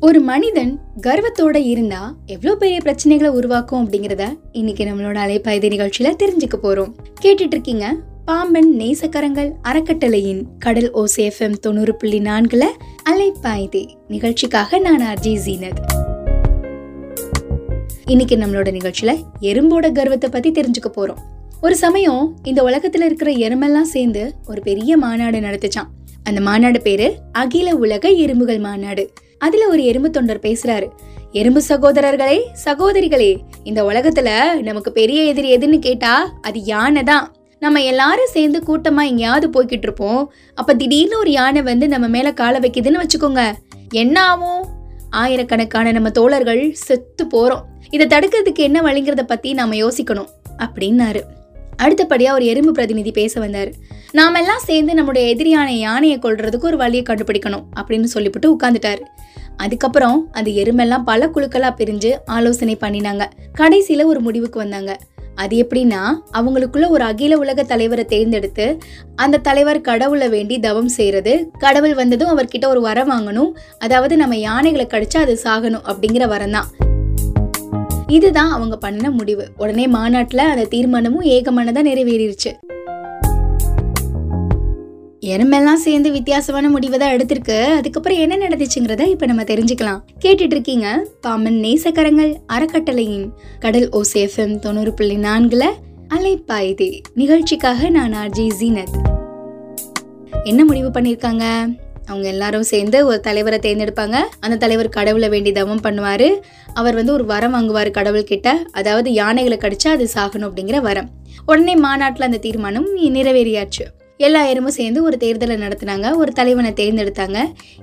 ஒரு மனிதன் கர்வத்தோட இருந்தா எவ்வளவு பெரிய பிரச்சனைகளை உருவாக்கும் அப்படிங்கறத இன்னைக்கு நம்மளோட அலைப்பாய்தி நிகழ்ச்சியில தெரிஞ்சுக்க போறோம். கேட்டுட்டு இருக்கீங்க பாம்பன் நேசக்கரங்கள் அறக்கட்டளையின் கடல் ஓசேஃப்எம் தொண்ணூறு புள்ளி நான்குல அலைப்பாய்தி நிகழ்ச்சிக்காக நான் அர்ஜி ஜீனத். இன்னைக்கு நம்மளோட நிகழ்ச்சியில எறும்போட கர்வத்தை பத்தி தெரிஞ்சுக்க போறோம். ஒரு சமயம் இந்த உலகத்துல இருக்கிற எறும்பெல்லாம் சேர்ந்து ஒரு பெரிய மாநாடு நடத்துச்சான் அந்த மாநாடு பேரு அகில உலக எறும்புகள் மாநாடு. அதுல ஒரு எறும்பு தொண்டர் பேசுறாரு. எறும்பு சகோதரர்களே சகோதரிகளே இந்த உலகத்துல நமக்கு பெரிய எதிரி எதுன்னு கேட்டா அது யானை தான். நம்ம எல்லாரும் சேர்ந்து கூட்டமா எங்கேயாவது போய்கிட்டு இருப்போம். அப்ப திடீர்னு ஒரு யானை வந்து நம்ம மேல காலை வைக்குதுன்னு வச்சுக்கோங்க. என்ன ஆகும்? ஆயிரக்கணக்கான நம்ம தோழர்கள் செத்து போறோம். இதை தடுக்கிறதுக்கு என்ன வழிங்கிறத பத்தி நாம யோசிக்கணும் அப்படின்னாரு. அடுத்தபடியா ஒரு எறும்பு பிரதிநிதி பேச வந்தார். நாமெல்லாம் சேர்ந்து நம்முடைய எதிரியான யானையை கொள்றதுக்கு ஒரு வழியை கண்டுபிடிக்கணும் அப்படின்னு சொல்லிவிட்டு உட்காந்துட்டாரு அதுக்கப்புறம் அந்த எருமெல்லாம் பல குழுக்களா பிரிஞ்சு ஆலோசனை பண்ணினாங்க. கடைசியில ஒரு முடிவுக்கு வந்தாங்க. அது எப்படின்னா அவங்களுக்குள்ள ஒரு அகில உலக தலைவரை தேர்ந்தெடுத்து அந்த தலைவர் கடவுளை வேண்டி தவம் செய்யறது கடவுள் வந்ததும் அவர்கிட்ட ஒரு வரம் வாங்கணும் அதாவது நம்ம யானைகளை கடிச்சா அது சாகணும் அப்படிங்கிற வரம் தான். இதுதான் அவங்க பண்ணின முடிவு. உடனே மாநாட்டுல அந்த தீர்மானமும் ஏகமானதா நிறைவேறிடுச்சு எறும்பெல்லாம் சேர்ந்து வித்தியாசமான முடிவை தான் எடுத்திருக்கு. அதுக்கப்புறம் என்ன நடந்துச்சுங்கிறத இப்ப நம்ம தெரிஞ்சுக்கலாம். கேட்டுட்டு இருக்கீங்க பாமன் நேசக்கரங்கள் அறக்கட்டளையின் கடல் ஓசேஃபம் தொண்ணூறு புள்ளி நான்குல அலைப்பாயுதே. நிகழ்ச்சிக்காக நான் ஆர்ஜி ஜீனத். என்ன முடிவு பண்ணியிருக்காங்க அவங்க எல்லாரும் சேர்ந்து ஒரு தலைவரை தேர்ந்தெடுப்பாங்க. அந்த தலைவர் கடவுளை வேண்டி தவம் பண்ணுவார். அவர் வந்து ஒரு வரம் வாங்குவார் கடவுள்கிட்ட அதாவது யானைகளை கடிச்சா அது சாகணும் அப்படிங்கிற வரம். உடனே மாநாட்டில் அந்த தீர்மானம் நிறைவேறியாச்சு. எல்லா எருமும் சேர்ந்து ஒரு தேர்தலை நடத்தினாங்க. ஒரு தலைவனை தேர்ந்தெடுத்தாங்க.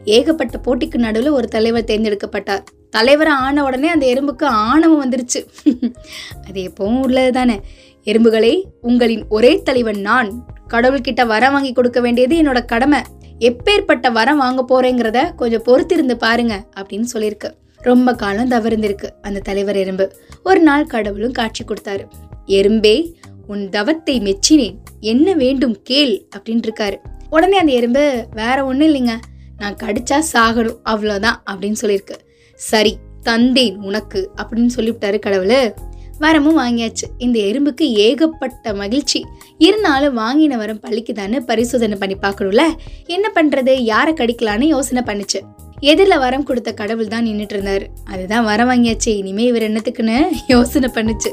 ஏகப்பட்ட போட்டிக்கு நடுவில் ஒரு தலைவர் தேர்ந்தெடுக்கப்பட்டார். தலைவர் ஆன உடனே அந்த எறும்புக்கு ஆணவம் வந்துருச்சு. அது எப்பவும் உள்ளது தானே. எறும்புகளே உங்களின் ஒரே தலைவன் நான். கடவுள்கிட்ட வரம் வாங்கி கொடுக்க வேண்டியது என்னோட கடமை. எப்பேற்பட்ட வரம் வாங்க போறேங்கிறத கொஞ்சம் பொறுத்திருந்து பாருங்க அப்படின்னு சொல்லியிருக்கு. ரொம்ப காலம் தவறுந்திருக்கு அந்த தலைவர் எறும்பு. ஒரு நாள் கடவுளும் காட்சி கொடுத்தாரு. எறும்பே உன் தவத்தை மெச்சினேன். என்ன வேண்டும் கேள் அப்படின்னு இருக்காரு உடனே அந்த எறும்பு வேற ஒன்றும் இல்லைங்க. நான் கடிச்சா சாகணும். அவ்வளோதான் அப்படின்னு சொல்லியிருக்கு. சரி தந்தேன் உனக்கு அப்படின்னு சொல்லிவிட்டாரு கடவுள். வரமும் வாங்கியாச்சு. இந்த எறும்புக்கு ஏகப்பட்ட மகிழ்ச்சி. இருந்தாலும் வாங்கின வரம் பள்ளிக்குதான்னு பரிசோதனை பண்ணி பார்க்கணும்ல. என்ன பண்ணுறது யாரை கடிக்கலான்னு யோசனை பண்ணுச்சு. எதிரில் வரம் கொடுத்த கடவுள் தான் நின்றுட்டு இருந்தார். அதுதான் வரம் வாங்கியாச்சு. இனிமே இவர் என்னத்துக்குன்னு யோசனை பண்ணுச்சு.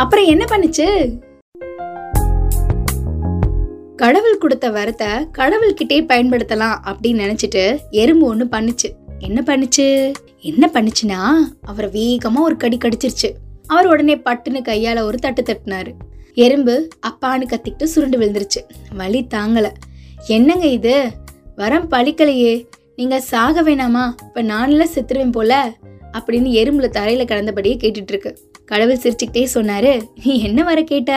அப்புறம் என்ன பண்ணுச்சு? கடவுள் கொடுத்த வரத்தை கடவுள்கிட்டே பயன்படுத்தலாம் அப்படின்னு நினைச்சிட்டு எறும்பு ஒன்று பண்ணுச்சு. என்ன பண்ணுச்சு? என்ன பண்ணுச்சுன்னா அவரை வேகமாக ஒரு கடி கடிச்சிருச்சு. அவர் உடனே பட்டுன்னு கையால் ஒரு தட்டு தட்டினாரு. எறும்பு அப்பான்னு கத்திக்கிட்டு சுருண்டு விழுந்துருச்சு. வலி தாங்கலை. என்னங்க இது? வரம் பழிக்கலையே. நீங்கள் சாக வேணாமா? இப்போ நானெல்லாம் செத்துருவேன் போல அப்படின்னு எறும்புல தரையில் கிடந்தபடியே கேட்டுட்ருக்கு இருக்கு. கடவுள் சிரிச்சுக்கிட்டே சொன்னாரு நீ என்ன வர கேட்ட?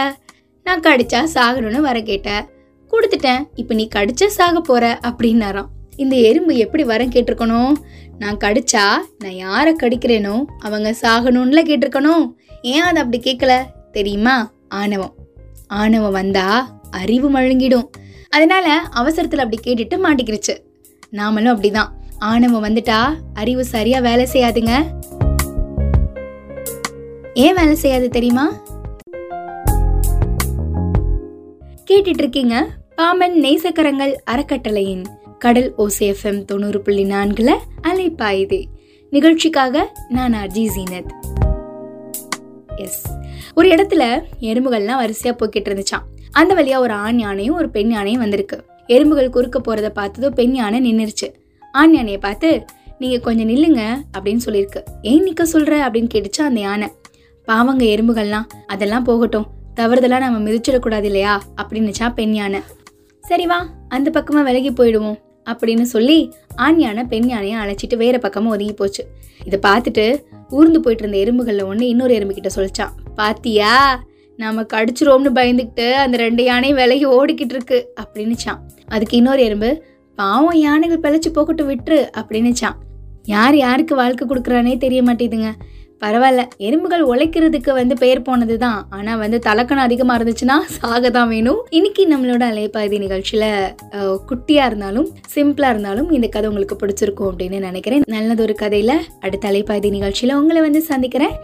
நான் கடிச்சா சாகணும்னு வர கேட்ட. கொடுத்துட்டேன் இப்போ நீ கடிச்சா சாக போற அப்படின்னாராம். இந்த எறும்பு எப்படி வரம் கேட்டிருக்கணும்? நான் கடிச்சா நான் யாரை கடிக்கிறேனோ அவங்க சாகணும்ல கேட்டிருக்கணும். ஏன் அதை அப்படி கேட்கல? தெரியுமா? ஆணவம். ஆணவம் வந்தா அறிவு மழுங்கிடும். அதனால அவசரத்தில் அப்படி கேட்டுட்டு மாட்டிக்கிருச்சு. நாமளும் அப்படிதான். ஆணவம் வந்துட்டா அறிவு சரியா வேலை செய்யாதுங்க. ஏன் வேலை செய்யாது தெரியுமா? கேட்டுட்டு இருக்கீங்க பாமன் நேசக்கரங்கள் அறக்கட்டளையின் கடல் ஓசேஃப்எம் தொண்ணூறு புள்ளி நான்குல அலைப்பாயுதே. நிகழ்ச்சிக்காக நான் அர்ஜி ஜீனத். எஸ் ஒரு இடத்துல எறும்புகள்லாம் வரிசையா போய்கிட்டு இருந்துச்சான் அந்த வழியா ஒரு ஆண் யானையும் ஒரு பெண் யானையும் வந்திருக்கு. எறும்புகள் குறுக்க போறத பார்த்ததும் பெண் யானை நின்னுருச்சு. ஆண் யானையை பார்த்து நீங்க கொஞ்சம் நில்லுங்க அப்படின்னு சொல்லியிருக்கு. ஏன் நிக்க சொல்ற? அப்படின்னு கேட்டுச்சு அந்த யானை. பாவங்க எறும்புகள்லாம் அதெல்லாம் போகட்டும். தவறுதெல்லாம் நம்ம மிதிச்சிடக்கூடாது இல்லையா? அப்படின்னுச்சா பெண் யானை சரி வா அந்த பக்கமாக விலகி போயிடுவோம் அப்படின்னு சொல்லி ஆண் யானை பெண் யானையை அழைச்சிட்டு வேற பக்கமாக ஒதுங்கி போச்சு. இதை பார்த்துட்டு ஊர்ந்து போயிட்டு இருந்த எறும்புகளில் ஒன்று இன்னொரு எறும்பு கிட்ட சொல்லிச்சான் பாத்தியா நாம கடிச்சிரோம்னு பயந்துக்கிட்டு அந்த ரெண்டு யானையும் விலகி ஓடிக்கிட்டு இருக்கு அப்படின்னுச்சான். அதுக்கு இன்னொரு எறும்பு பாவம் யானைகள் பிழைச்சி போகட்டும் விட்டுரு அப்படின்னுச்சான். யார் யாருக்கு வாழ்க்கை கொடுக்குறானே தெரிய மாட்டேதுங்க பரவாயில்ல. எறும்புகள் உழைக்கிறதுக்கு வந்து பெயர் போனது தான் ஆனால் வந்து தலக்கணம் அதிகமாக இருந்துச்சுன்னா சாக தான் வேணும். இன்னைக்கு நம்மளோட அலைப்பாதி நிகழ்ச்சியில் குட்டியாக இருந்தாலும் சிம்பிளாக இருந்தாலும் இந்த கதை உங்களுக்கு பிடிச்சிருக்கும் அப்படின்னு நினைக்கிறேன். நல்லதொரு கதையில் அடுத்த அலைப்பாதி நிகழ்ச்சியில் உங்களை வந்து சந்திக்கிறேன்.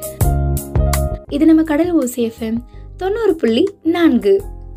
இது நம்ம கடல் ஓசிஎஃப்எம் தொண்ணூறு புள்ளி நான்கு.